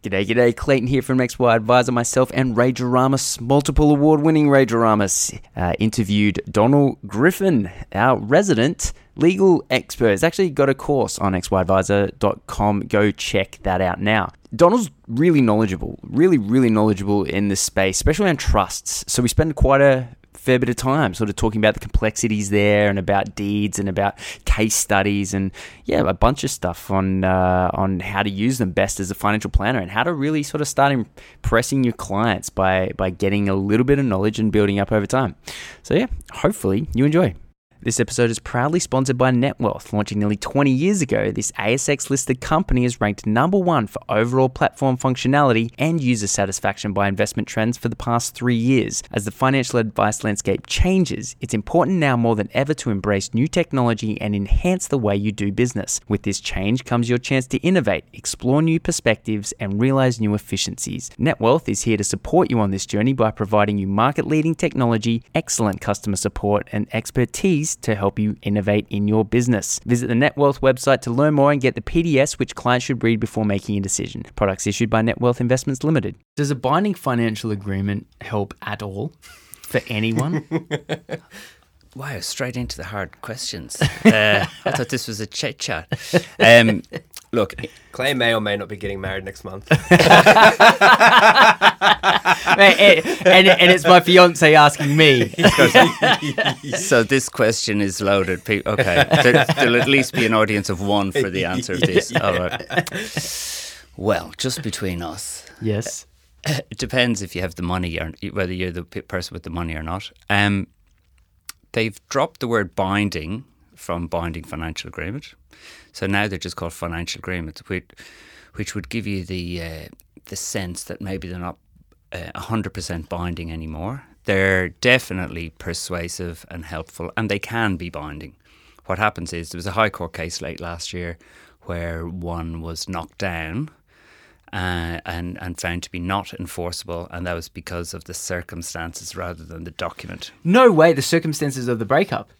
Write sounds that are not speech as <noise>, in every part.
G'day, g'day. Clayton here from XY Advisor. Myself and Ray Jaramus, multiple award winning Ray Jaramus, uh, interviewed Donald Griffin, our resident legal expert. He's actually got a course on xyadvisor.com. Go check that out now. Donald's really knowledgeable, really, really knowledgeable in this space, especially on trusts. So we spend quite a fair bit of time sort of talking about the complexities there and about deeds and about case studies and yeah a bunch of stuff on uh, on how to use them best as a financial planner and how to really sort of start impressing your clients by by getting a little bit of knowledge and building up over time. So yeah hopefully you enjoy this episode is proudly sponsored by NetWealth. Launching nearly 20 years ago, this ASX listed company is ranked number one for overall platform functionality and user satisfaction by investment trends for the past three years. As the financial advice landscape changes, it's important now more than ever to embrace new technology and enhance the way you do business. With this change comes your chance to innovate, explore new perspectives, and realize new efficiencies. NetWealth is here to support you on this journey by providing you market leading technology, excellent customer support, and expertise to help you innovate in your business. Visit the NetWealth website to learn more and get the PDS which clients should read before making a decision. Products issued by NetWealth Investments Limited. Does a binding financial agreement help at all for anyone? <laughs> Wow, straight into the hard questions. <laughs> Uh, I thought this was a chit chat. Um, look, Clay may or may not be getting married next month. <laughs> and, and, and, it's my fiance asking me. <laughs> so this question is loaded. Okay, there, will at least be an audience of one for the answer of this. <laughs> All right. Well, just between us. Yes. It depends if you have the money or whether you're the person with the money or not. Um, they've dropped the word binding from binding financial agreement. So now they're just called financial agreements, which, which would give you the uh, the sense that maybe they're not uh, 100% binding anymore. They're definitely persuasive and helpful, and they can be binding. What happens is there was a High Court case late last year where one was knocked down uh, and and found to be not enforceable, and that was because of the circumstances rather than the document. No way, the circumstances of the breakup.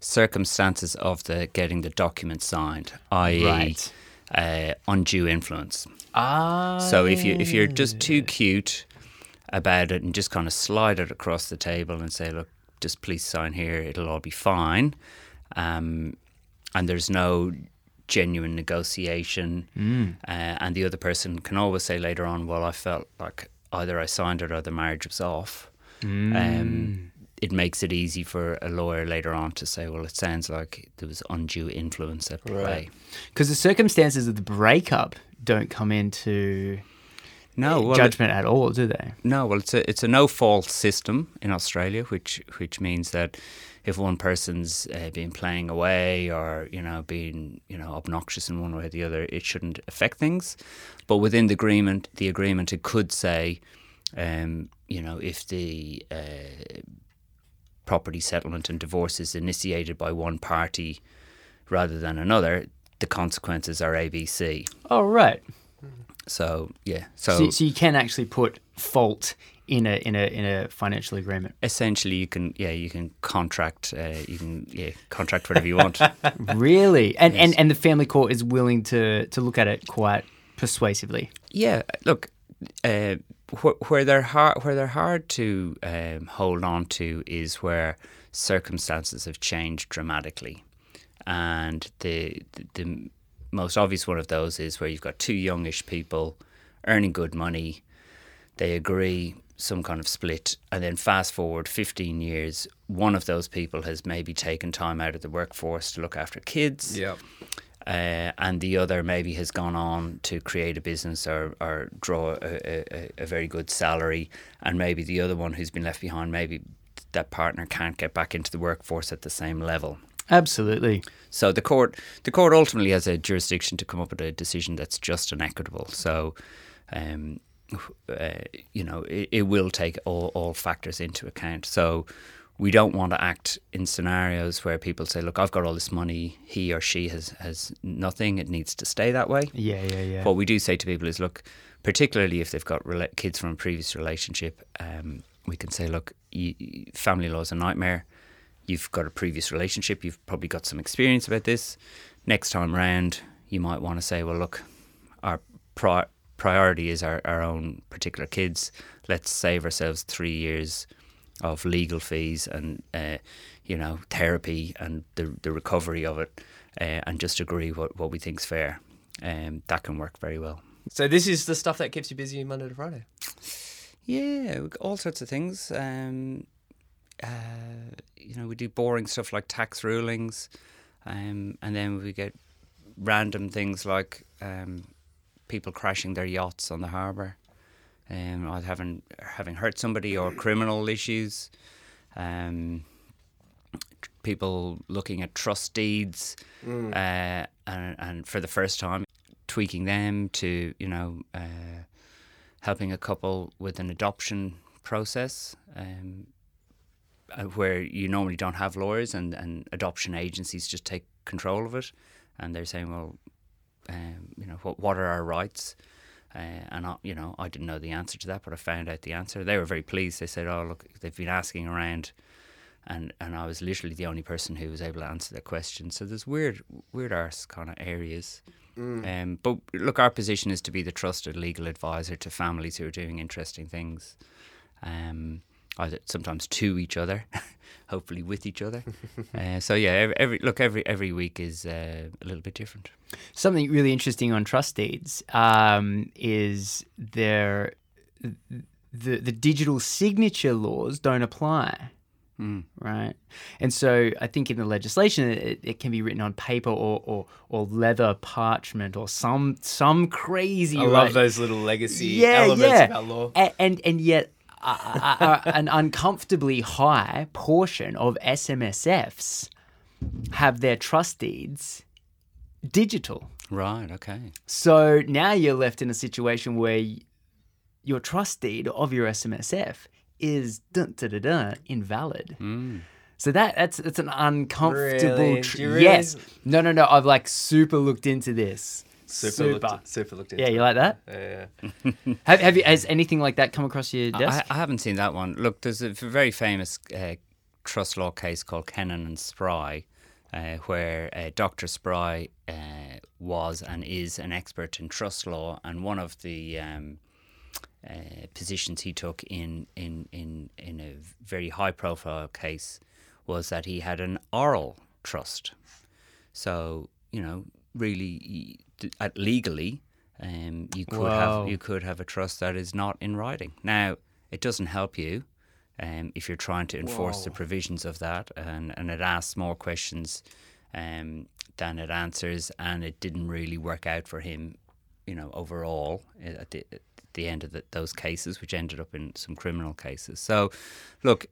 Circumstances of the getting the document signed, i.e., right. uh, undue influence. Ah. So if you if you're just too cute about it and just kind of slide it across the table and say, look, just please sign here, it'll all be fine. Um, and there's no genuine negotiation. Mm. Uh, and the other person can always say later on, well, I felt like either I signed it or the marriage was off. Mm. Um, it makes it easy for a lawyer later on to say, well, it sounds like there was undue influence at play. Because the circumstances of the breakup don't come into no well, judgment at all, do they? No, well, it's a it's a no fault system in Australia, which which means that if one person's uh, been playing away or you know being you know obnoxious in one way or the other, it shouldn't affect things. But within the agreement, the agreement it could say, um, you know, if the uh, property settlement and divorce is initiated by one party rather than another, the consequences are ABC. Oh right. So yeah, so, so, so you can actually put fault in a in a in a financial agreement. Essentially, you can yeah you can contract uh, you can yeah contract whatever you want. <laughs> really, and yes. and and the family court is willing to to look at it quite persuasively. Yeah, look. Uh, wh- where they're hard, where they're hard to um, hold on to is where circumstances have changed dramatically, and the, the, the most obvious one of those is where you've got two youngish people earning good money. They agree some kind of split, and then fast forward 15 years, one of those people has maybe taken time out of the workforce to look after kids. Yeah. Uh, and the other maybe has gone on to create a business or, or draw a, a, a, very good salary, and maybe the other one who's been left behind, maybe that partner can't get back into the workforce at the same level. Absolutely. So the court, the court ultimately has a jurisdiction to come up with a decision that's just and equitable. So, um, uh, you know, it, it, will take all, all factors into account. So we don't want to act in scenarios where people say, "Look, I've got all this money. He or she has has nothing. It needs to stay that way." Yeah, yeah, yeah. What we do say to people is, "Look, particularly if they've got rela- kids from a previous relationship, um, we can say, look, you, family law is a nightmare." you've got a previous relationship, you've probably got some experience about this. Next time round, you might want to say, well, look, our prior, priority is our, our own particular kids. Let's save ourselves three years of legal fees and uh, you know therapy and the the recovery of it, uh, and just agree what what we think's fair. Um, that can work very well. So this is the stuff that keeps you busy Monday to Friday. Yeah, all sorts of things. Um, uh, you know, we do boring stuff like tax rulings, um, and then we get random things like um, people crashing their yachts on the harbour, um, or having having hurt somebody, or criminal issues. Um, tr- people looking at trust deeds, uh, and, and for the first time, tweaking them to you know. Uh, helping a couple with an adoption process um, uh, where you normally don't have lawyers and, and adoption agencies just take control of it and they're saying well um, you know what, what are our rights uh, and I, you know I didn't know the answer to that but I found out the answer. They were very pleased. They said oh look they've been asking around and and I was literally the only person who was able to answer their question so there's weird weird arse kind of areas um, but look, our position is to be the trusted legal advisor to families who are doing interesting things, um, either sometimes to each other, <laughs> hopefully with each other. uh, so yeah, every, every look every every week is uh, a little bit different. Something really interesting on trust deeds um, is there the the digital signature laws don't apply. Right, and so I think in the legislation it, it can be written on paper or, or, or leather parchment or some some crazy. I like- love those little legacy yeah, elements yeah. our law. And and yet uh, uh, uh, an uncomfortably high portion of SMSFs have their trust deeds digital. Right. Okay. So now you're left in a situation where your trust deed of your SMSF is dun, dun, dun, dun, invalid. So that that's that's an uncomfortable. Really? tr- Do really- Yes. No, no, no. I've like super looked into this. Super, Looked, super looked into. Yeah, you like that? Yeah, yeah. <laughs> Have, have you? Has anything like that come across your desk? I, I haven't seen that one. Look, there's a very famous uh, trust law case called Kennon and Spry, uh, where uh, Dr. Spry uh, was and is an expert in trust law, and one of the um, uh, positions he took in, in, in, in a very high profile case was that he had an oral trust. So, you know, really, at legally, um, you could Wow. have you could have a trust that is not in writing. Now, it doesn't help you um, if you're trying to enforce the provisions of that, and, and it asks more questions um, than it answers, and it didn't really work out for him, you know, overall uh, at the, at the end of the, those cases, which ended up in some criminal cases. So, look,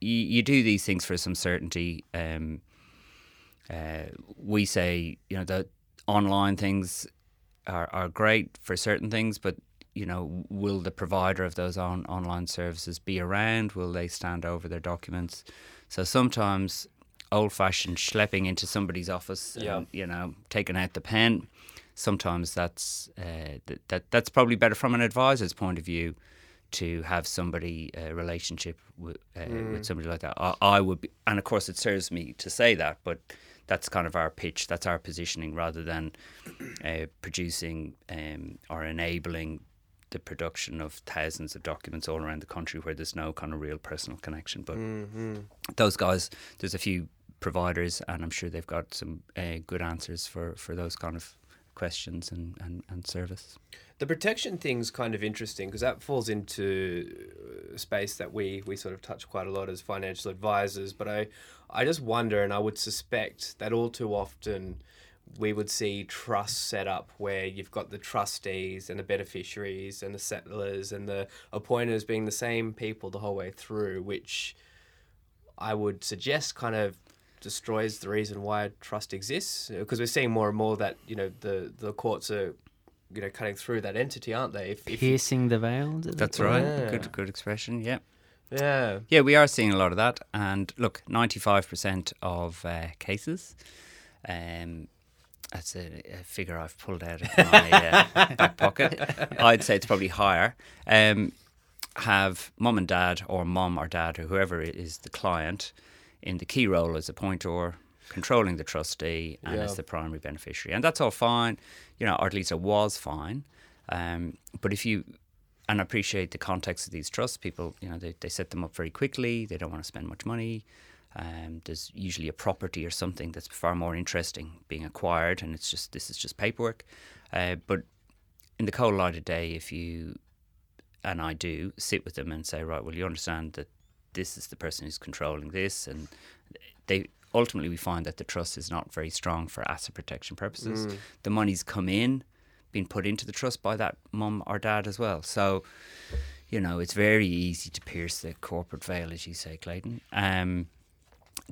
you, you do these things for some certainty. Um, uh, we say, you know, the online things are, are great for certain things, but you know, will the provider of those on, online services be around? Will they stand over their documents? So sometimes old-fashioned schlepping into somebody's office, Yeah. and, you know, taking out the pen. Sometimes that's uh, th- that that's probably better from an advisor's point of view to have somebody a relationship with, uh, with somebody like that. I, I would, be, and of course, it serves me to say that, but that's kind of our pitch. That's our positioning, rather than uh, producing um, or enabling the production of thousands of documents all around the country where there's no kind of real personal connection. But those guys, there's a few providers, and I'm sure they've got some uh, good answers for, for those kind of questions and, and, and service. The protection thing's kind of interesting because that falls into a space that we we sort of touch quite a lot as financial advisors. But I I just wonder, and I would suspect that all too often we would see trusts set up where you've got the trustees and the beneficiaries and the settlors and the appointors being the same people the whole way through, which I would suggest kind of destroys the reason why trust exists because we're seeing more and more that you know the the courts are you know cutting through that entity aren't they if, if you- Piercing the veil. That's right. Yeah. Good good expression. Yeah. yeah Yeah, we are seeing a lot of that. And look, 95% of uh, cases, um, that's a, a figure I've pulled out of my uh, <laughs> back pocket. I'd say it's probably higher. Um, have mum and dad, or mum or dad, or whoever is the client, in the key role as appointer, controlling the trustee, and Yeah. as the primary beneficiary. And that's all fine, you know, or at least it was fine. Um, but if you and I appreciate the context of these trusts, people you know they, they set them up very quickly. They don't want to spend much money. Um, there's usually a property or something that's far more interesting being acquired, and it's just this is just paperwork. Uh, but in the cold light of day, if you and I do sit with them and say, right, well, you understand that this is the person who's controlling this, and they ultimately we find that the trust is not very strong for asset protection purposes. Mm. The money's come in, been put into the trust by that mum or dad as well. So, you know, it's very easy to pierce the corporate veil, as you say, Clayton. Um,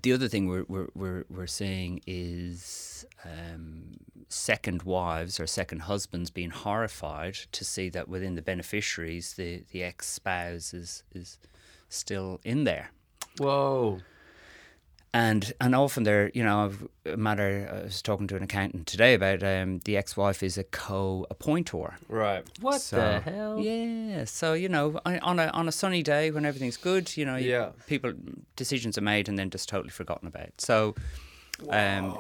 the other thing we're we're we're, we're seeing is um, second wives or second husbands being horrified to see that within the beneficiaries, the the ex spouse is is still in there. Whoa. And and often they're you know a matter. I was talking to an accountant today about um, the ex-wife is a co-appointor. Right. What So- the hell? Yeah, so you know, on on a on a sunny day when everything's good, you know, you- Yeah. people decisions are made and then just totally forgotten about. So, um,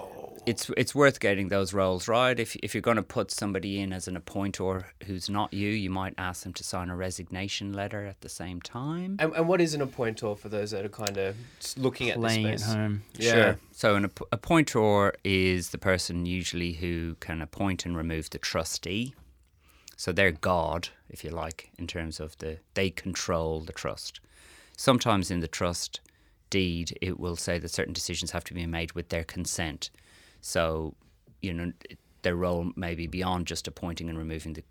it's it's worth getting those roles right. If if you're going to put somebody in as an appointor who's not you, you might ask them to sign a resignation letter at the same time. And, and what is an appointor for those that are kind of looking at this Playing at space? home. Yeah. Sure. So an app- appointor is the person usually who can appoint and remove the trustee. So they're God, if you like, in terms of the they control the trust. Sometimes in the trust deed, it will say that certain decisions have to be made with their consent. So, you know, their role may be beyond just appointing and removing the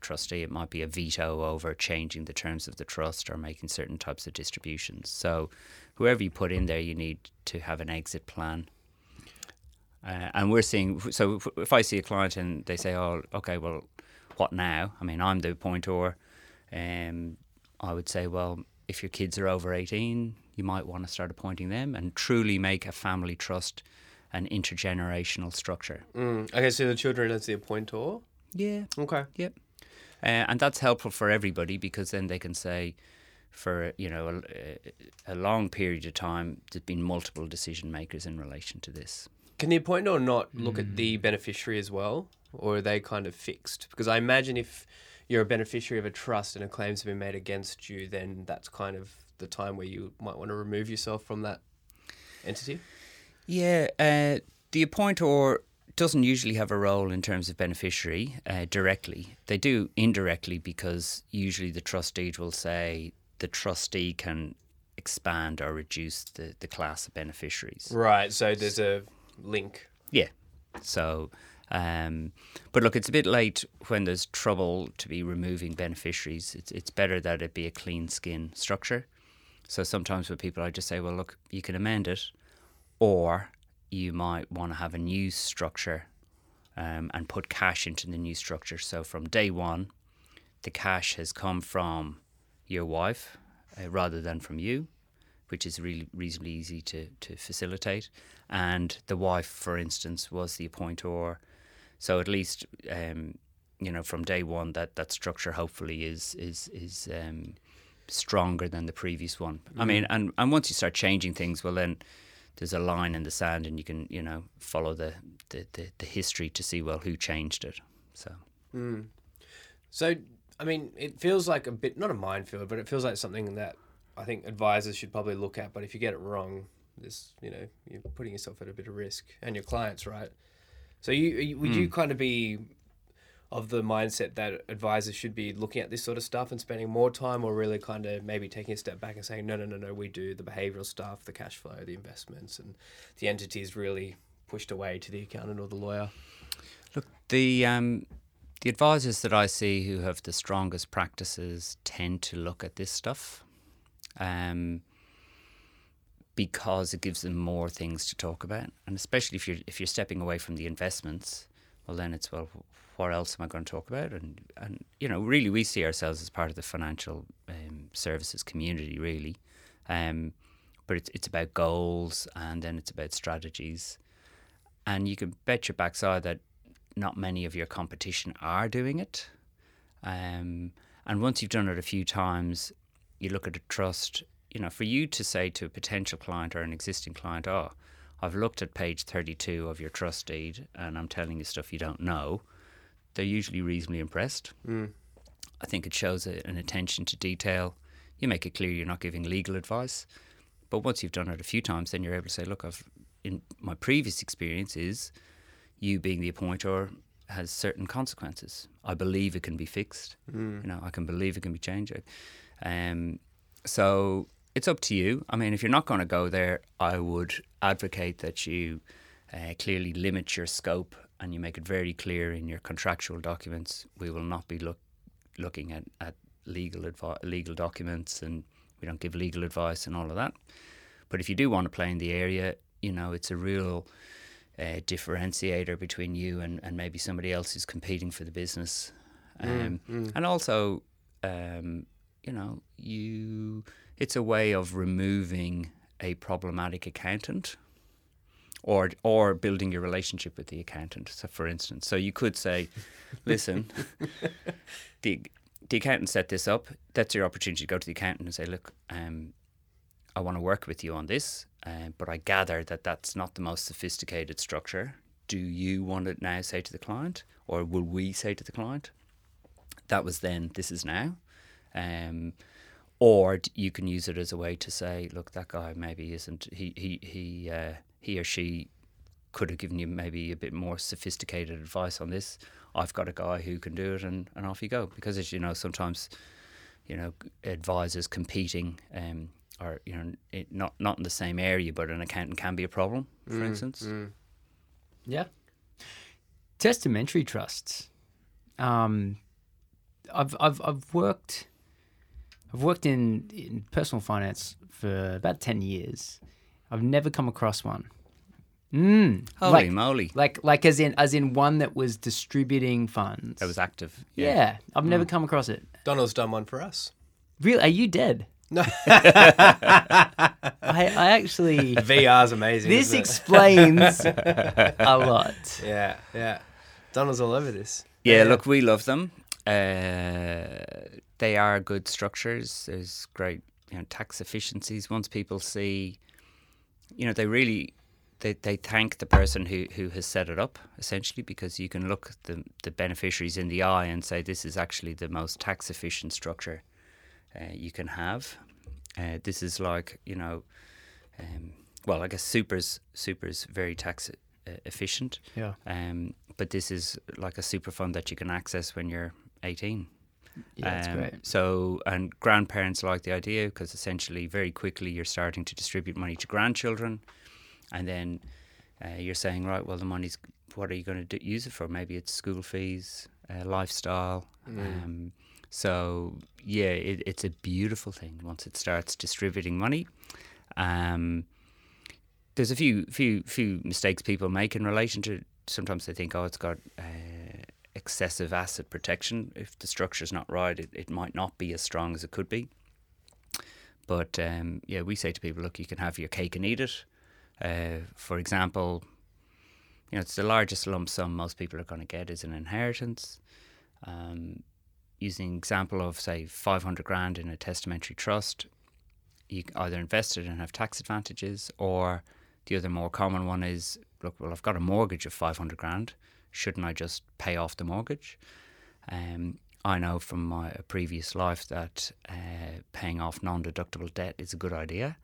trustee. It might be a veto over changing the terms of the trust or making certain types of distributions. So, whoever you put in there, you need to have an exit plan. Uh, and we're seeing, so if, I see a client and they say, oh, okay, well, what now? I mean, I'm the appointor. Um, I would say, well, if your kids are over 18, you might want to start appointing them and truly make a family trust an intergenerational structure. Mm. Okay, so the children as the appointor. Yeah. Okay. Yep. Uh, and that's helpful for everybody because then they can say, for you know a, a long period of time, there's been multiple decision makers in relation to this. Can the appointor not look at the beneficiary as well, or are they kind of fixed? Because I imagine if you're a beneficiary of a trust and a claim's been made against you, then that's kind of the time where you might want to remove yourself from that entity. Yeah, uh, the appointor doesn't usually have a role in terms of beneficiary uh, directly. They do indirectly because usually the trust deed will say the trustee can expand or reduce the, the class of beneficiaries. Right. So there's a link. Yeah. So, um, but look, it's a bit late when there's trouble to be removing beneficiaries. It's it's better that it be a clean skin structure. So sometimes with people, I just say, well, look, you can amend it, or you might want to have a new structure um, and put cash into the new structure. So from day one, the cash has come from your wife uh, rather than from you, which is really reasonably easy to, to facilitate. And the wife, for instance, was the appointor. So at least, um, you know, from day one, that, that structure hopefully is is is um, stronger than the previous one. I mean, and, and once you start changing things, well, then there's a line in the sand, and you can you know follow the the, the, the history to see well who changed it. So hmm. So, I mean, it feels like a bit, not a minefield, but it feels like something that I think advisors should probably look at. But if you get it wrong, this, you know, you're putting yourself at a bit of risk and your clients, right? So, you, you would you hmm. kind of be of the mindset that advisors should be looking at this sort of stuff and spending more time, or really kind of maybe taking a step back and saying, no, no, no, no, we do the behavioral stuff, the cash flow, the investments, and the entity is really pushed away to the accountant or the lawyer. Look, the um, the advisors that I see who have the strongest practices tend to look at this stuff, um, because it gives them more things to talk about, and especially if you're if you're stepping away from the investments, well then it's well, what else am I going to talk about? And and you know, really, we see ourselves as part of the financial um, services community, really. Um, but it's it's about goals, and then it's about strategies and you can bet your backside that not many of your competition are doing it. Um, and once you've done it a few times, you look at a trust. You know, for you to say to a potential client or an existing client, "Oh, I've looked at page thirty-two of your trust deed, and I'm telling you stuff you don't know," they're usually reasonably impressed. Mm. I think it shows a, an attention to detail. You make it clear you're not giving legal advice, but once you've done it a few times, then you're able to say, "Look, I've in my previous experience is you being the appointor has certain consequences. I believe it can be fixed. Mm. You know, I can believe it can be changed. Um, so it's up to you. I mean, if you're not going to go there, I would advocate that you uh, clearly limit your scope and you make it very clear in your contractual documents. We will not be look, looking at, at legal advi- legal documents and we don't give legal advice and all of that. But if you do want to play in the area, you know, it's a real uh, differentiator between you and, and maybe somebody else who's competing for the business. Um, mm. And also, um, you know, you it's a way of removing a problematic accountant or or building your relationship with the accountant. So for instance, so you could say, listen, <laughs> the the accountant set this up. That's your opportunity to go to the accountant and say, look, um, I want to work with you on this, uh, but I gather that that's not the most sophisticated structure. Do you want to now say to the client, or will we say to the client? That was then. This is now. Um, or you can use it as a way to say, look, that guy maybe isn't. He he he uh, he or she could have given you maybe a bit more sophisticated advice on this. I've got a guy who can do it, and, and off you go. Because as you know, sometimes you know advisors competing, um, or you know, it, not not in the same area, but an accountant can be a problem. For Mm, instance, mm. Yeah. Testamentary trusts. Um, I've I've I've worked I've worked in, in personal finance for about ten years. I've never come across one. Mm, holy like, moly, like like as in as in one that was distributing funds. that was active. yeah. I've never come across it. Donald's done one for us. Really? Are you dead? No, <laughs> I, I actually. <laughs> VR's amazing. This isn't it? explains <laughs> a lot. yeah, yeah. Donald's all over this. Yeah, look, we love them. Uh, they are good structures. There's great, you know, tax efficiencies. Once people see, you know, they really they, they thank the person who, who has set it up essentially because you can look the the beneficiaries in the eye and say this is actually the most tax efficient structure uh, you can have. Uh, this is like you know, um, well, I guess super's super's very tax uh, efficient. Yeah. Um, but this is like a super fund that you can access when you're 18. Yeah, that's Um, great. So, and grandparents like the idea because essentially, very quickly, you're starting to distribute money to grandchildren, and then uh, you're saying, right, well, the money's what are you going to use it for? Maybe it's school fees, uh, lifestyle. Um, so, yeah, it, it's a beautiful thing once it starts distributing money. Um, there's a few few few mistakes people make in relation to. Sometimes they think, oh, it's got uh, excessive asset protection. If the structure's not right, it, it might not be as strong as it could be. But um, yeah, we say to people, look, you can have your cake and eat it. Uh, for example, you know, it's the largest lump sum most people are going to get is an inheritance. Um, using example of say 500 grand in a testamentary trust, you either invest it and have tax advantages, or the other more common one is look, well, I've got a mortgage of 500 grand. Shouldn't I just pay off the mortgage? Um, I know from my previous life that uh, paying off non deductible debt is a good idea.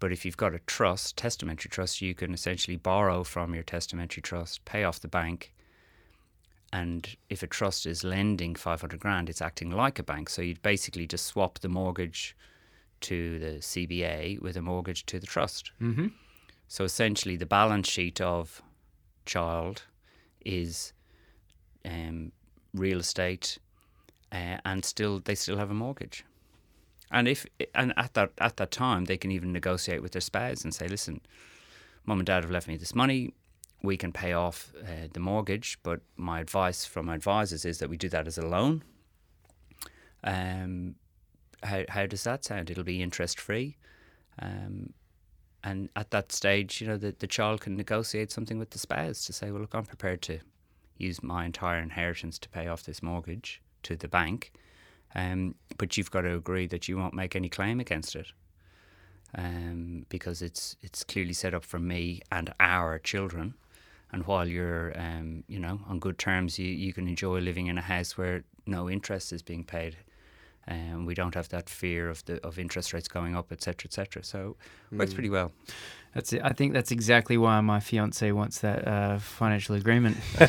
But if you've got a trust, testamentary trust, you can essentially borrow from your testamentary trust, pay off the bank. And if a trust is lending 500 grand, it's acting like a bank. So you'd basically just swap the mortgage to the CBA with a mortgage to the trust. Mm-hmm. So essentially, the balance sheet of child is um, real estate, uh, and still they still have a mortgage. And if and at that at that time, they can even negotiate with their spouse and say, "Listen, mum and dad have left me this money. We can pay off uh, the mortgage, but my advice from my advisors is that we do that as a loan." Um, how how does that sound? It'll be interest free. Um, and at that stage, you know, the, the child can negotiate something with the spouse to say, well, look, I'm prepared to use my entire inheritance to pay off this mortgage to the bank, um, but you've got to agree that you won't make any claim against it. Um, because it's it's clearly set up for me and our children, and while you're, um, you know, on good terms, you, you can enjoy living in a house where no interest is being paid. And um, we don't have that fear of the of interest rates going up, etc., etc. So it works pretty well. That's it. I think that's exactly why my fiance wants that uh, financial agreement. <laughs> <laughs>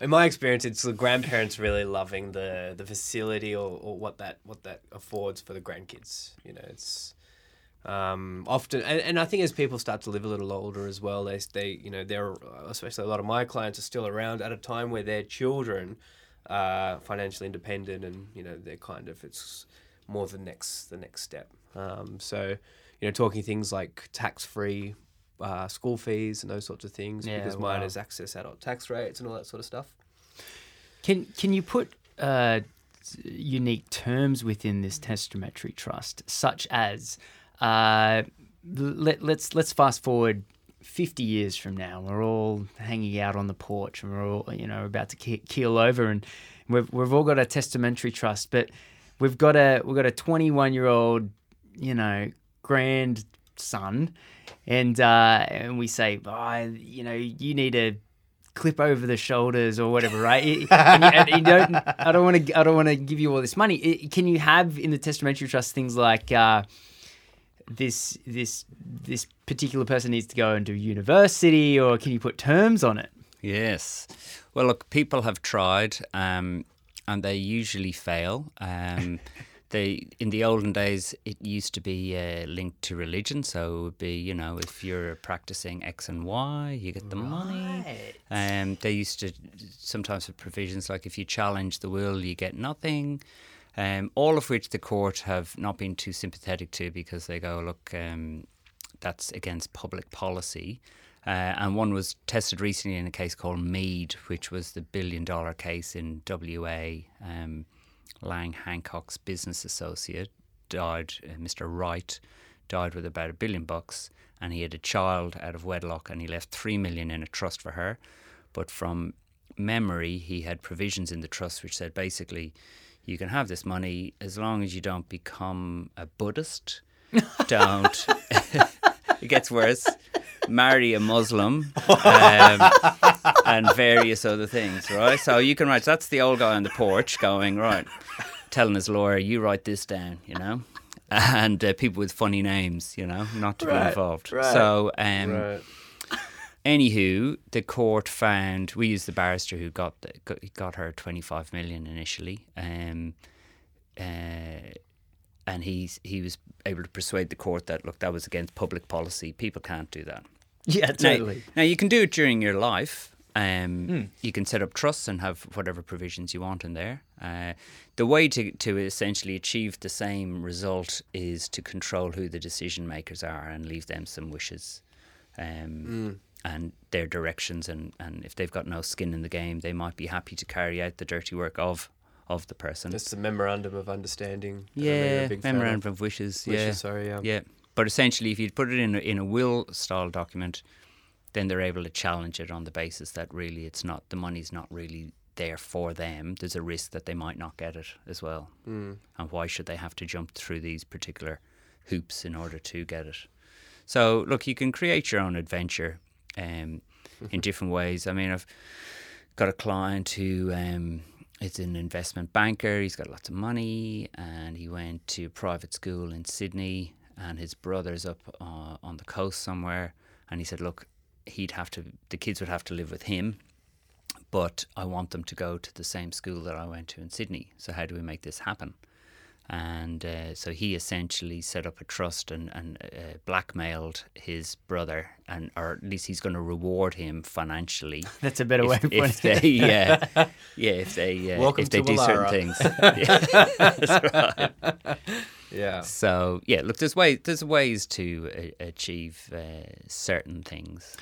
in my experience, it's the grandparents really loving the the facility or, or what that what that affords for the grandkids. You know, it's um, often, and, and I think as people start to live a little older as well, they they you know they're especially a lot of my clients are still around at a time where their children are financially independent, and you know they're kind of it's more the next the next step. Um, so you know, talking things like tax free uh, school fees and those sorts of things Yeah, because wow. mine is access adult tax rates and all that sort of stuff. Can can you put uh, unique terms within this testamentary trust, such as uh, let, let's let's fast forward fifty years from now, we're all hanging out on the porch and we're all you know about to keel over, and we've we've all got a testamentary trust, but we've got a we've got a twenty one year old you know grandson, and uh, and we say, oh, you know, you need to clip over the shoulders or whatever, right? and you, and you don't, I don't want to. I don't want to give you all this money. Can you have in the testamentary trust things like uh, this this this particular person needs to go and do university, or can you put terms on it? Yes. Well, look, people have tried, um, and they usually fail. Um, <laughs> they in the olden days, it used to be uh, linked to religion, so it would be, you know, if you're practicing X and Y, you get the money. Um, they used to sometimes have provisions like if you challenge the will, you get nothing. Um, all of which the court have not been too sympathetic to because they go, look, um, that's against public policy. Uh, and one was tested recently in a case called Mead, which was the billion dollar case in WA. Um, Lang Hancock's business associate died, uh, Mr. Wright died with about a billion bucks, and he had a child out of wedlock, and he left three million in a trust for her. But from memory, he had provisions in the trust which said basically, you can have this money as long as you don't become a Buddhist. <laughs> don't. <laughs> it gets worse. Marry a Muslim um, and various other things, right? So you can write. That's the old guy on the porch going right, telling his lawyer, "You write this down," you know, and uh, people with funny names, you know, not to be involved. right, So, um, right. Anywho, the court found we used the barrister who got the, got, got her twenty five million initially, um, uh, and he's he was able to persuade the court that look that was against public policy. People can't do that. Yeah, Now, now you can do it during your life. Um, You can set up trusts and have whatever provisions you want in there. Uh, the way to, to essentially achieve the same result is to control who the decision makers are and leave them some wishes um, and their directions. And, and if they've got no skin in the game, they might be happy to carry out the dirty work of of the person. it's a memorandum of understanding. yeah, fan of. memorandum of wishes. Wishes, yeah, sorry, yeah. yeah. But essentially, if you'd put it in a, in a will style document, then they're able to challenge it on the basis that really it's not the money's not really there for them. There's a risk that they might not get it as well. Mm. And why should they have to jump through these particular hoops in order to get it? So look, you can create your own adventure um, in different ways. I mean, I've got a client who um, is an investment banker. He's got lots of money, and he went to private school in Sydney. And his brother's up uh, on the coast somewhere. And he said, "Look, he'd have to. The kids would have to live with him, but I want them to go to the same school that I went to in Sydney. So how do we make this happen?" And uh, so he essentially set up a trust and, and uh, blackmailed his brother, and or at least he's going to reward him financially <laughs> That's a better way if, of if putting it. they, yeah, <laughs> yeah, if they, uh, if they to do certain things. <laughs> Yeah, that's right. Yeah. So yeah, look, there's ways there's ways to uh, achieve uh, certain things.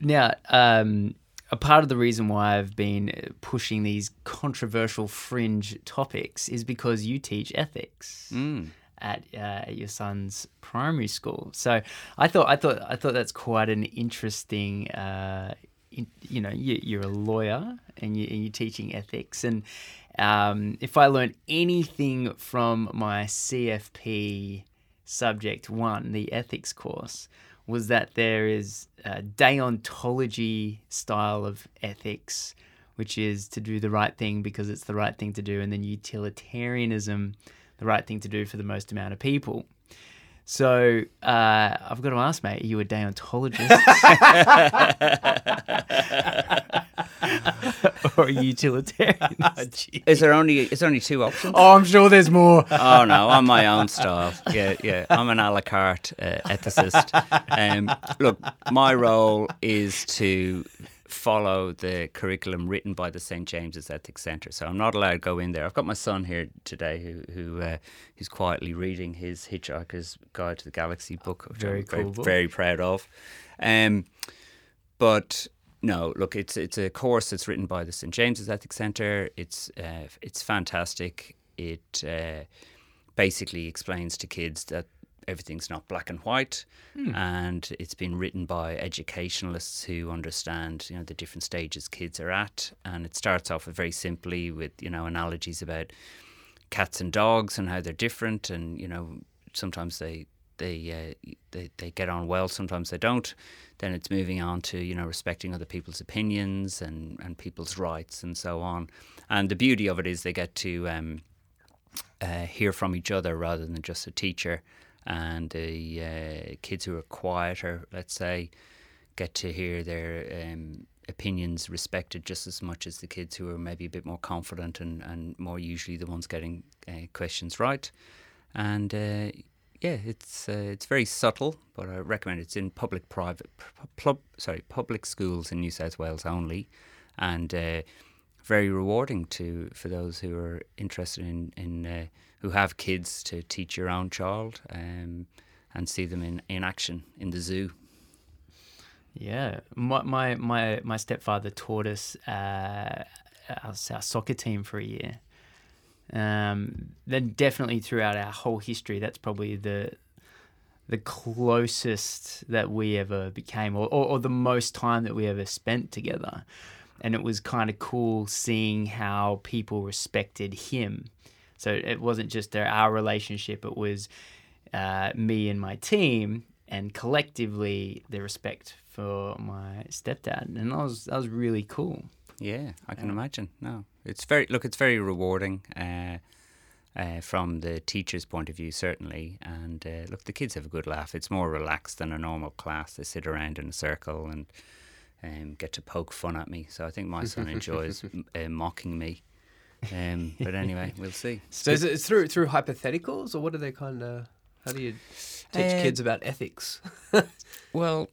Now, um, a part of the reason why I've been uh, pushing these controversial fringe topics is because you teach ethics at uh, your son's primary school. So I thought I thought I thought that's quite an interesting. Uh, you know, you, you're a lawyer and, you, and you're teaching ethics, and um, if I learned anything from my CFP subject one, the ethics course, was that there is a deontology style of ethics, which is to do the right thing because it's the right thing to do, and then utilitarianism, the right thing to do for the most amount of people. So uh, I've got to ask, mate, are you a deontologist <laughs> <laughs> <laughs> or a utilitarian? <laughs> <laughs> Is there only is there only two options? oh, I'm sure there's more. Oh no, I'm my own style. Yeah, yeah. I'm an a la carte uh, ethicist. Um, look, my role is to follow the curriculum written by the St James's Ethics Centre. So I'm not allowed to go in there. I've got my son here today who who uh, who's quietly reading his Hitchhiker's Guide to the Galaxy book, which Very I'm cool very, book. very proud of. Um, but no, look, it's it's a course that's written by the St James's Ethics Centre. It's uh, it's fantastic. It uh, basically explains to kids that everything's not black and white, and it's been written by educationalists who understand you know the different stages kids are at. And it starts off very simply with you know analogies about cats and dogs and how they're different, and you know sometimes they they uh, they they get on well, sometimes they don't. Then it's moving on to you know respecting other people's opinions and and people's rights and so on. And the beauty of it is they get to um, uh, hear from each other rather than just a teacher. And the uh, kids who are quieter, let's say, get to hear their um, opinions respected just as much as the kids who are maybe a bit more confident and, and more usually the ones getting uh, questions right. And uh, yeah, it's uh, it's very subtle, but I recommend it's in public private sorry public schools in New South Wales only, and uh, very rewarding to for those who are interested in in uh, who have kids to teach your own child um, and see them in, in action in the zoo. Yeah, my my my, my stepfather taught us uh, our, our soccer team for a year. Um, then definitely throughout our whole history, that's probably the the closest that we ever became, or, or, or the most time that we ever spent together. And it was kind of cool seeing how people respected him. So it wasn't just our- relationship; it was uh, me and my team, and collectively the respect for my stepdad, and that was that was really cool. Yeah, I can imagine. No, it's very look. It's very rewarding uh, uh, from the teacher's point of view, certainly. And uh, look, the kids have a good laugh. It's more relaxed than a normal class. They sit around in a circle and um, get to poke fun at me. So I think my son enjoys m- <laughs> uh, mocking me. Um, but anyway, <laughs> we'll see. So is it through through hypotheticals, or what do they kind of? How do you teach Uh, kids about ethics? <laughs> Well,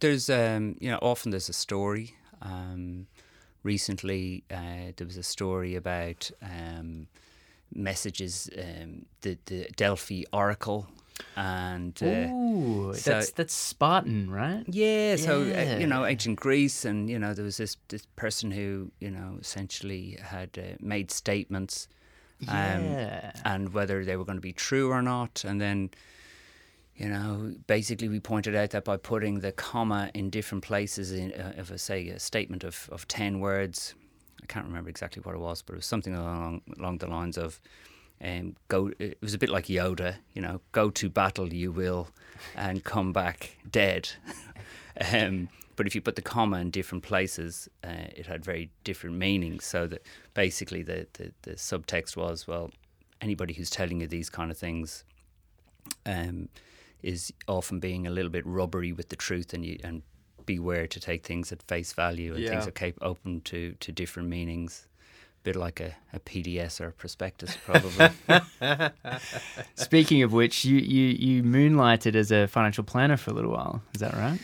there's um, you know often there's a story. Um, recently, uh, there was a story about um, messages, um, the the Delphi Oracle, and uh, Ooh, so- that's that's Spartan, right? yeah, so uh, you know ancient Greece, and you know there was this this person who you know essentially had uh, made statements Um, Yeah. and whether they were going to be true or not. And then, you know, basically we pointed out that by putting the comma in different places, in, uh, if I say a statement of, of 10 words, I can't remember exactly what it was, but it was something along, along the lines of, um, go. It was a bit like Yoda, you know, go to battle you will, and come back dead. <laughs> um, but if you put the comma in different places, uh, it had very different meanings. So that basically the, the, the subtext was, well, anybody who's telling you these kind of things um, is often being a little bit rubbery with the truth, and you and beware to take things at face value, and things Yeah. are cap- open to, to different meanings. Bit like a, a PDS or a prospectus, probably. <laughs> Speaking of which, you, you you moonlighted as a financial planner for a little while. Is that right?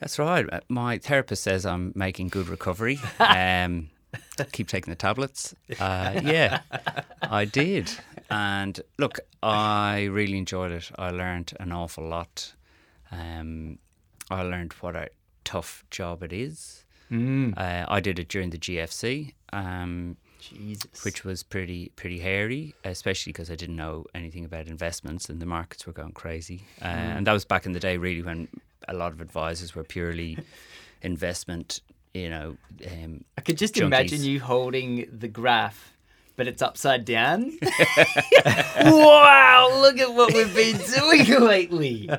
That's right. Uh, My therapist says I'm making good recovery. <laughs> Um, keep taking the tablets. Uh, yeah, I did. And look, I really enjoyed it. I learned an awful lot. Um, I learned what a tough job it is. Mm. Uh, I did it during the GFC. Um, which was pretty pretty hairy, especially because I didn't know anything about investments and the markets were going crazy. Uh, And that was back in the day, really, when a lot of advisors were purely investment. You know, um, I could just junkies. imagine you holding the graph but it's upside down. <laughs> wow, look at what we've been doing <laughs> lately. <laughs> uh,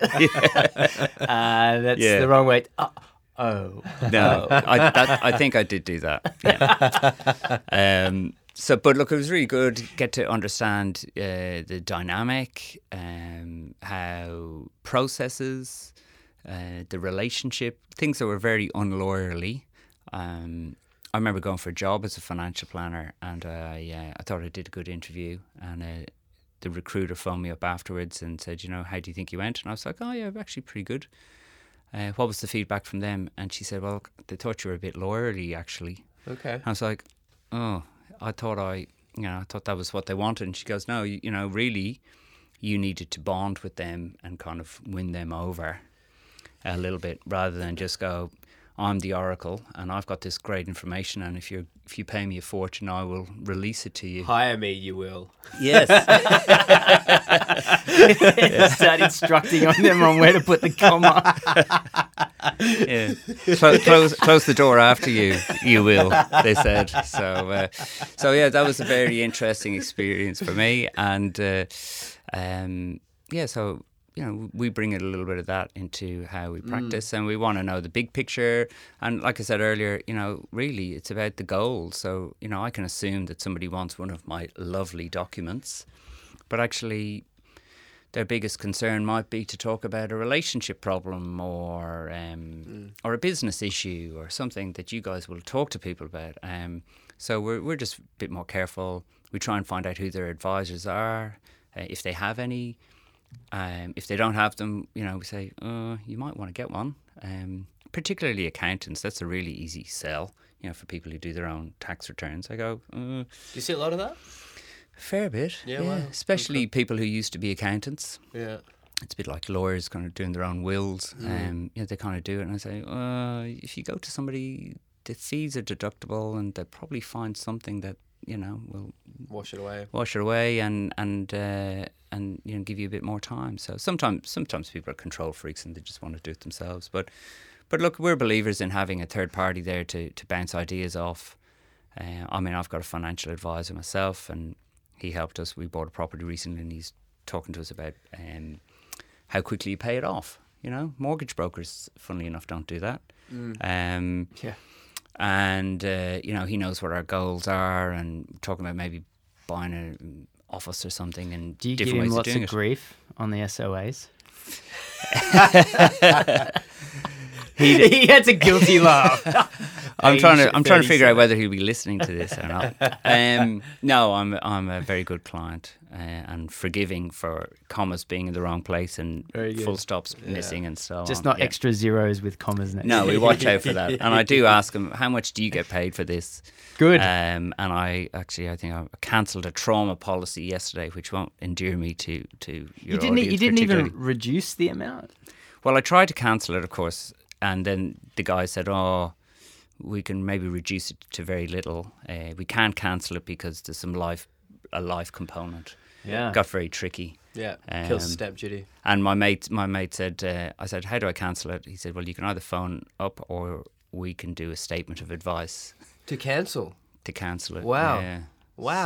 that's Yeah. the wrong way. Uh, oh. No, I, that, I think I did do that. Yeah. um, so, but look, it was really good get to understand uh, the dynamic, um, how processes, uh, the relationship, things that were very unlawyerly. Um, I remember going for a job as a financial planner, and I, uh, I thought I did a good interview, and uh, the recruiter phoned me up afterwards and said, you know, how do you think you went? And I was like, oh yeah, actually pretty good. Uh, what was the feedback from them? And she said, well, they thought you were a bit lawyerly, actually. Okay. I was like, oh, I thought I, you know, I thought that was what they wanted. And she goes, no, you, you know, really, you needed to bond with them and kind of win them over a little bit rather than just go, I'm the oracle and I've got this great information. And if you if you pay me a fortune, I will release it to you. Hire me, you will. Yes. <laughs> Start instructing on them on where to put the comma. <laughs> yeah. Close, close, close the door after you. You will. They said. So, uh, so yeah, that was a very interesting experience for me, and uh, um, yeah, so you know, we bring a little bit of that into how we practice, and we want to know the big picture. And like I said earlier, you know, really, it's about the goal. So, you know, I can assume that somebody wants one of my lovely documents, but actually, their biggest concern might be to talk about a relationship problem or um, or a business issue or something that you guys will talk to people about. Um, so we're we're just a bit more careful. We try and find out who their advisors are, uh, if they have any. Um, if they don't have them, you know, we say uh, you might want to get one. Um, particularly accountants, that's a really easy sell. You know, for people who do their own tax returns, I go. Uh, Do you see a lot of that? Fair bit. Yeah, wow. Especially people who used to be accountants. Yeah. It's a bit like lawyers kind of doing their own wills. Um, you know, they kind of do it. And I say, uh, if you go to somebody, the fees are deductible and they'll probably find something that, you know, will Wash it away. wash it away and, and, uh, and, you know, give you a bit more time. So sometimes, sometimes people are control freaks and they just want to do it themselves. But, but look, we're believers in having a third party there to, to bounce ideas off. Uh, I mean, I've got a financial advisor myself, and he helped us. We bought a property recently, and he's talking to us about um, how quickly you pay it off. You know, mortgage brokers, funnily enough, don't do that. Um, Yeah. and uh, you know, he knows what our goals are, and talking about maybe buying an office or something, and Do you give him ways lots of of doing grief on the SOAs? <laughs> <laughs> <laughs> He- <laughs> he had a guilty <laughs> laugh. I'm trying to I'm trying to figure out whether he'll be listening to this or not. <laughs> Um, no, I'm I'm a very good client uh, and forgiving for commas being in the wrong place and full stops missing and so Just on. not Yeah. extra zeros with commas next. No, we watch out for that, and I do ask him how much do you get paid for this. Good. Um, and I actually I think I cancelled a trauma policy yesterday, which won't endear me to to your you didn't. You didn't even reduce the amount. Well, I tried to cancel it, of course, and then the guy said, "Oh, we can maybe reduce it to very little. Uh, we can't cancel it because there's some life, a life component." Yeah. Got very tricky. Yeah. Kills Um, stamp duty. And my mate, my mate said, uh, "I said, how do I cancel it?" He said, "Well, you can either phone up or we can do a statement of advice To cancel. to cancel it." Wow. Yeah. Wow.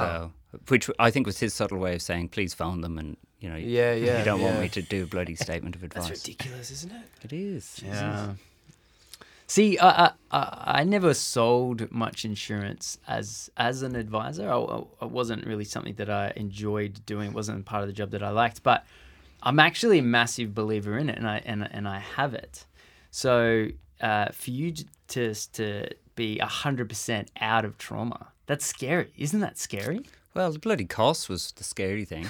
So, which I think was his subtle way of saying, "Please phone them," and you know, Yeah, <laughs> yeah, you don't want me to do a bloody statement of <laughs> advice. That's ridiculous, isn't it? It is. Yeah. See, I, I I I never sold much insurance as as an advisor. I, I- it wasn't really something that I enjoyed doing. It wasn't part of the job that I liked. But I'm actually a massive believer in it, and I and and I have it. So uh, for you to to be hundred percent out of trauma, that's scary, isn't that scary? Well, the bloody cost was the scary thing,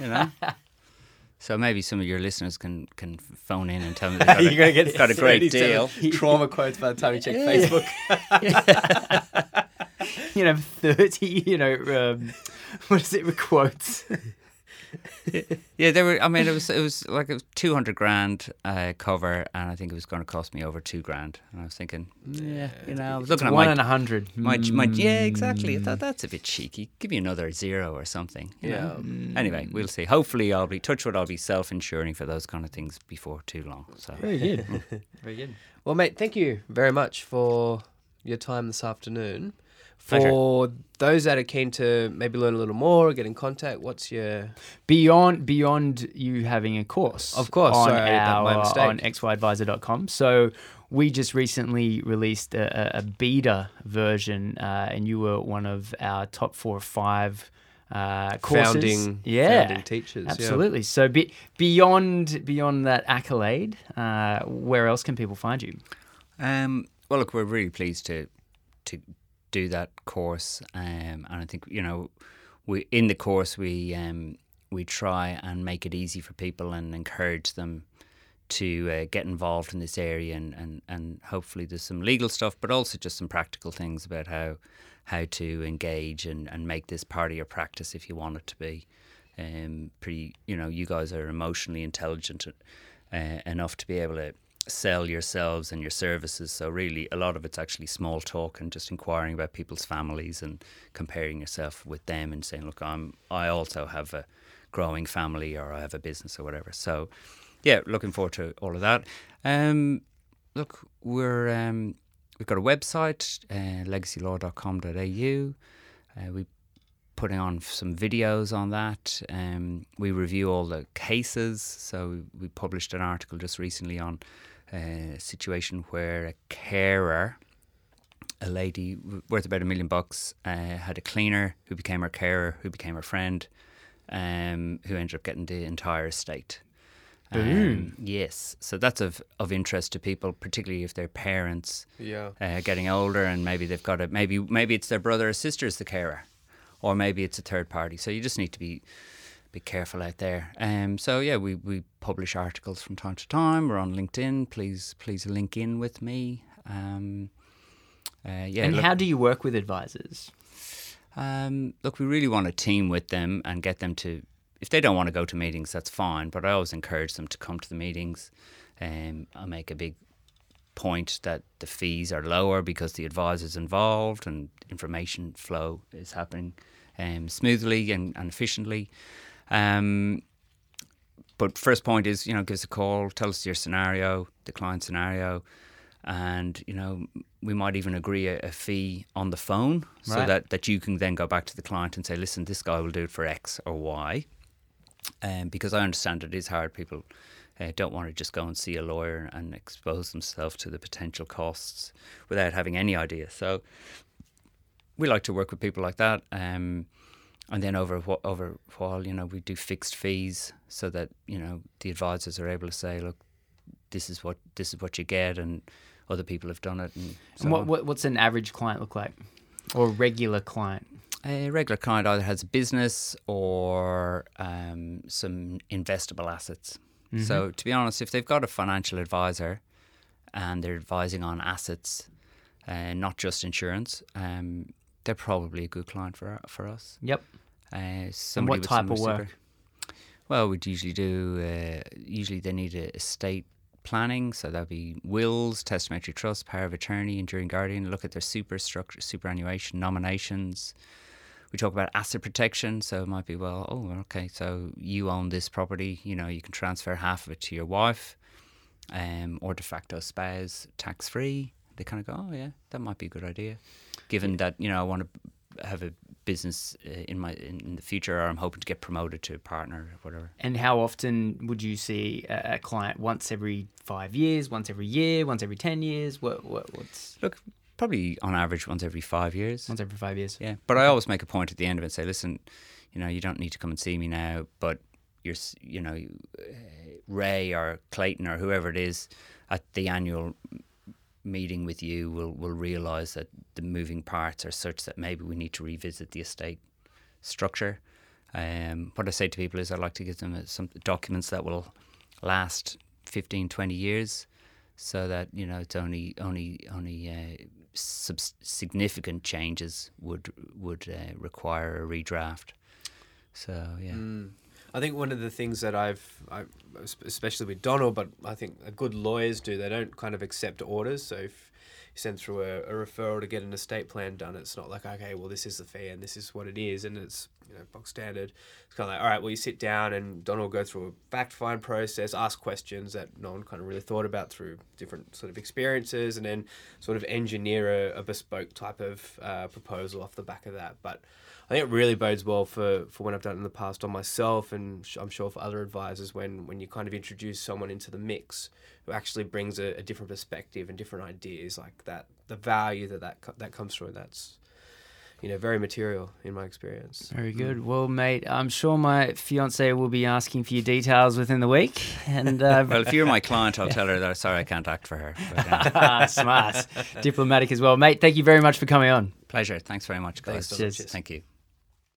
you know. <laughs> so maybe some of your listeners can can phone in and tell me got, You're a, gonna get got a <laughs> great deal. <laughs> Trauma quotes by the time you check Facebook. You know, thirty. You know, um, what is it with quotes? <laughs> Yeah, there were. I mean, it was it was like a two hundred grand uh, cover, and I think it was going to cost me over two grand. And I was thinking, yeah, you know, I was looking at One my, in a hundred. my, my yeah, exactly. I thought that's a bit cheeky. Give me another zero or something. you Yeah. know? Anyway, we'll see. Hopefully, I'll be touch wood. I'll be self insuring for those kind of things before too long. So Very good. <laughs> Very good. Well, mate, thank you very much for your time this afternoon. Pleasure. For those that are keen to maybe learn a little more, get in contact, what's your beyond beyond you having a course Of course, on sorry, that- my our mistake. on xyadviser.com so we just recently released a, a, a beta version uh, and you were one of our top four or five uh, courses. founding yeah founding teachers? yeah. absolutely so be, beyond beyond that accolade uh, where else can people find you Um, well, look, we're really pleased to to do that course, um, and I think you know, we in the course we um, we try and make it easy for people and encourage them to uh, get involved in this area, and, and and hopefully there's some legal stuff, but also just some practical things about how how to engage and, and make this part of your practice if you want it to be. Um, pretty, you know, you guys are emotionally intelligent uh, enough to be able to sell yourselves and your services. So really, a lot of it's actually small talk and just inquiring about people's families and comparing yourself with them and saying, "Look, I'm I also have a growing family or I have a business or whatever." So, yeah, looking forward to all of that. Um, look, we're um, we've got a website, uh, legacylaw.com.au. Uh, we putting on some videos on that. Um, we review all the cases. So we, we published an article just recently on uh, a situation where a carer, a lady worth about a million bucks, uh, had a cleaner who became her carer, who became her friend, um, who ended up getting the entire estate. Um, yes, so that's of, of interest to people, particularly if their parents Yeah. uh, getting older and maybe they've got a maybe maybe it's their brother or sister is the carer, or maybe it's a third party. So you just need to be be careful out there. Um, so yeah, we, we publish articles from time to time. We're on LinkedIn. Please please link in with me. Um, uh, yeah, and look, how do you work with advisors um, look, we really want to team with them and get them to. If they don't want to go to meetings, that's fine. But I always encourage them to come to the meetings. Um, I make a big point that the fees are lower because the advisor's involved and information flow is happening um, smoothly and, and efficiently. Um, but first point is, you know, give us a call, tell us your scenario, the client scenario, and you know, we might even agree a, a fee on the phone so Right. that that you can then go back to the client and say, listen, this guy will do it for X or Y. Um, because I understand it is hard. People uh, don't want to just go and see a lawyer and expose themselves to the potential costs without having any idea. So we like to work with people like that. Um, and then over a over a while, you know, we do fixed fees so that you know the advisors are able to say, look, this is what this is what you get, and other people have done it. And, so and what, what what's an average client look like or regular client A regular client either has a business or um, some investable assets. So, to be honest, if they've got a financial advisor and they're advising on assets, uh, not just insurance, um, they're probably a good client for for us. yep Uh, somebody what type of work? super- Well, we'd usually do. Uh, usually, they need a estate planning, so that'd be wills, testamentary trust, power of attorney, enduring guardian. Look at their superstructure, superannuation, nominations. We talk about asset protection, so it might be well. Oh, okay, so you own this property. You know, you can transfer half of it to your wife, um, or de facto spouse, tax free. They kind of go, oh yeah, that might be a good idea, given that you know I want to have a business uh, in my in, the future, or I'm hoping to get promoted to a partner or whatever. And how often would you see a, client? Once every five years, once every year, once every ten years? What, what what's Look, probably on average once every five years. once every five years? Yeah, but I always make a point at the end of it and say, listen, you know, you don't need to come and see me now, but you're, you know, uh, Ray or Clayton or whoever it is at the annual meeting with you will will realize that the moving parts are such that maybe we need to revisit the estate structure. Um, what I say to people is I like to give them some documents that will last 15, 20 years so that you know it's only only only uh, subs- significant changes would would uh, require a redraft. So yeah, Mm. I think one of the things that I've, I, especially with Donald, but I think good lawyers do, they don't kind of accept orders. So if you send through a, a referral to get an estate plan done. It's not like okay, well this is the fee and this is what it is, and it's you know box standard. It's kind of like all right, well you sit down and Donald will go through a fact find process, ask questions that no one kind of really thought about through different sort of experiences, and then sort of engineer a, a bespoke type of uh, proposal off the back of that. But I think it really bodes well for, for when I've done in the past on myself, and I'm sure for other advisors when, when you kind of introduce someone into the mix who actually brings a, a different perspective and different ideas like that. The value that that, that comes through, that's you know, very material in my experience. Very good. Well, mate, I'm sure my fiance will be asking for your details within the week. And uh, <laughs> well, if you're my client, I'll tell her that sorry I can't act for her. But, uh, <laughs> Smart, diplomatic as well, mate. Thank you very much for coming on. Pleasure. Thanks very much, guys. Thanks, Cheers. Thank you.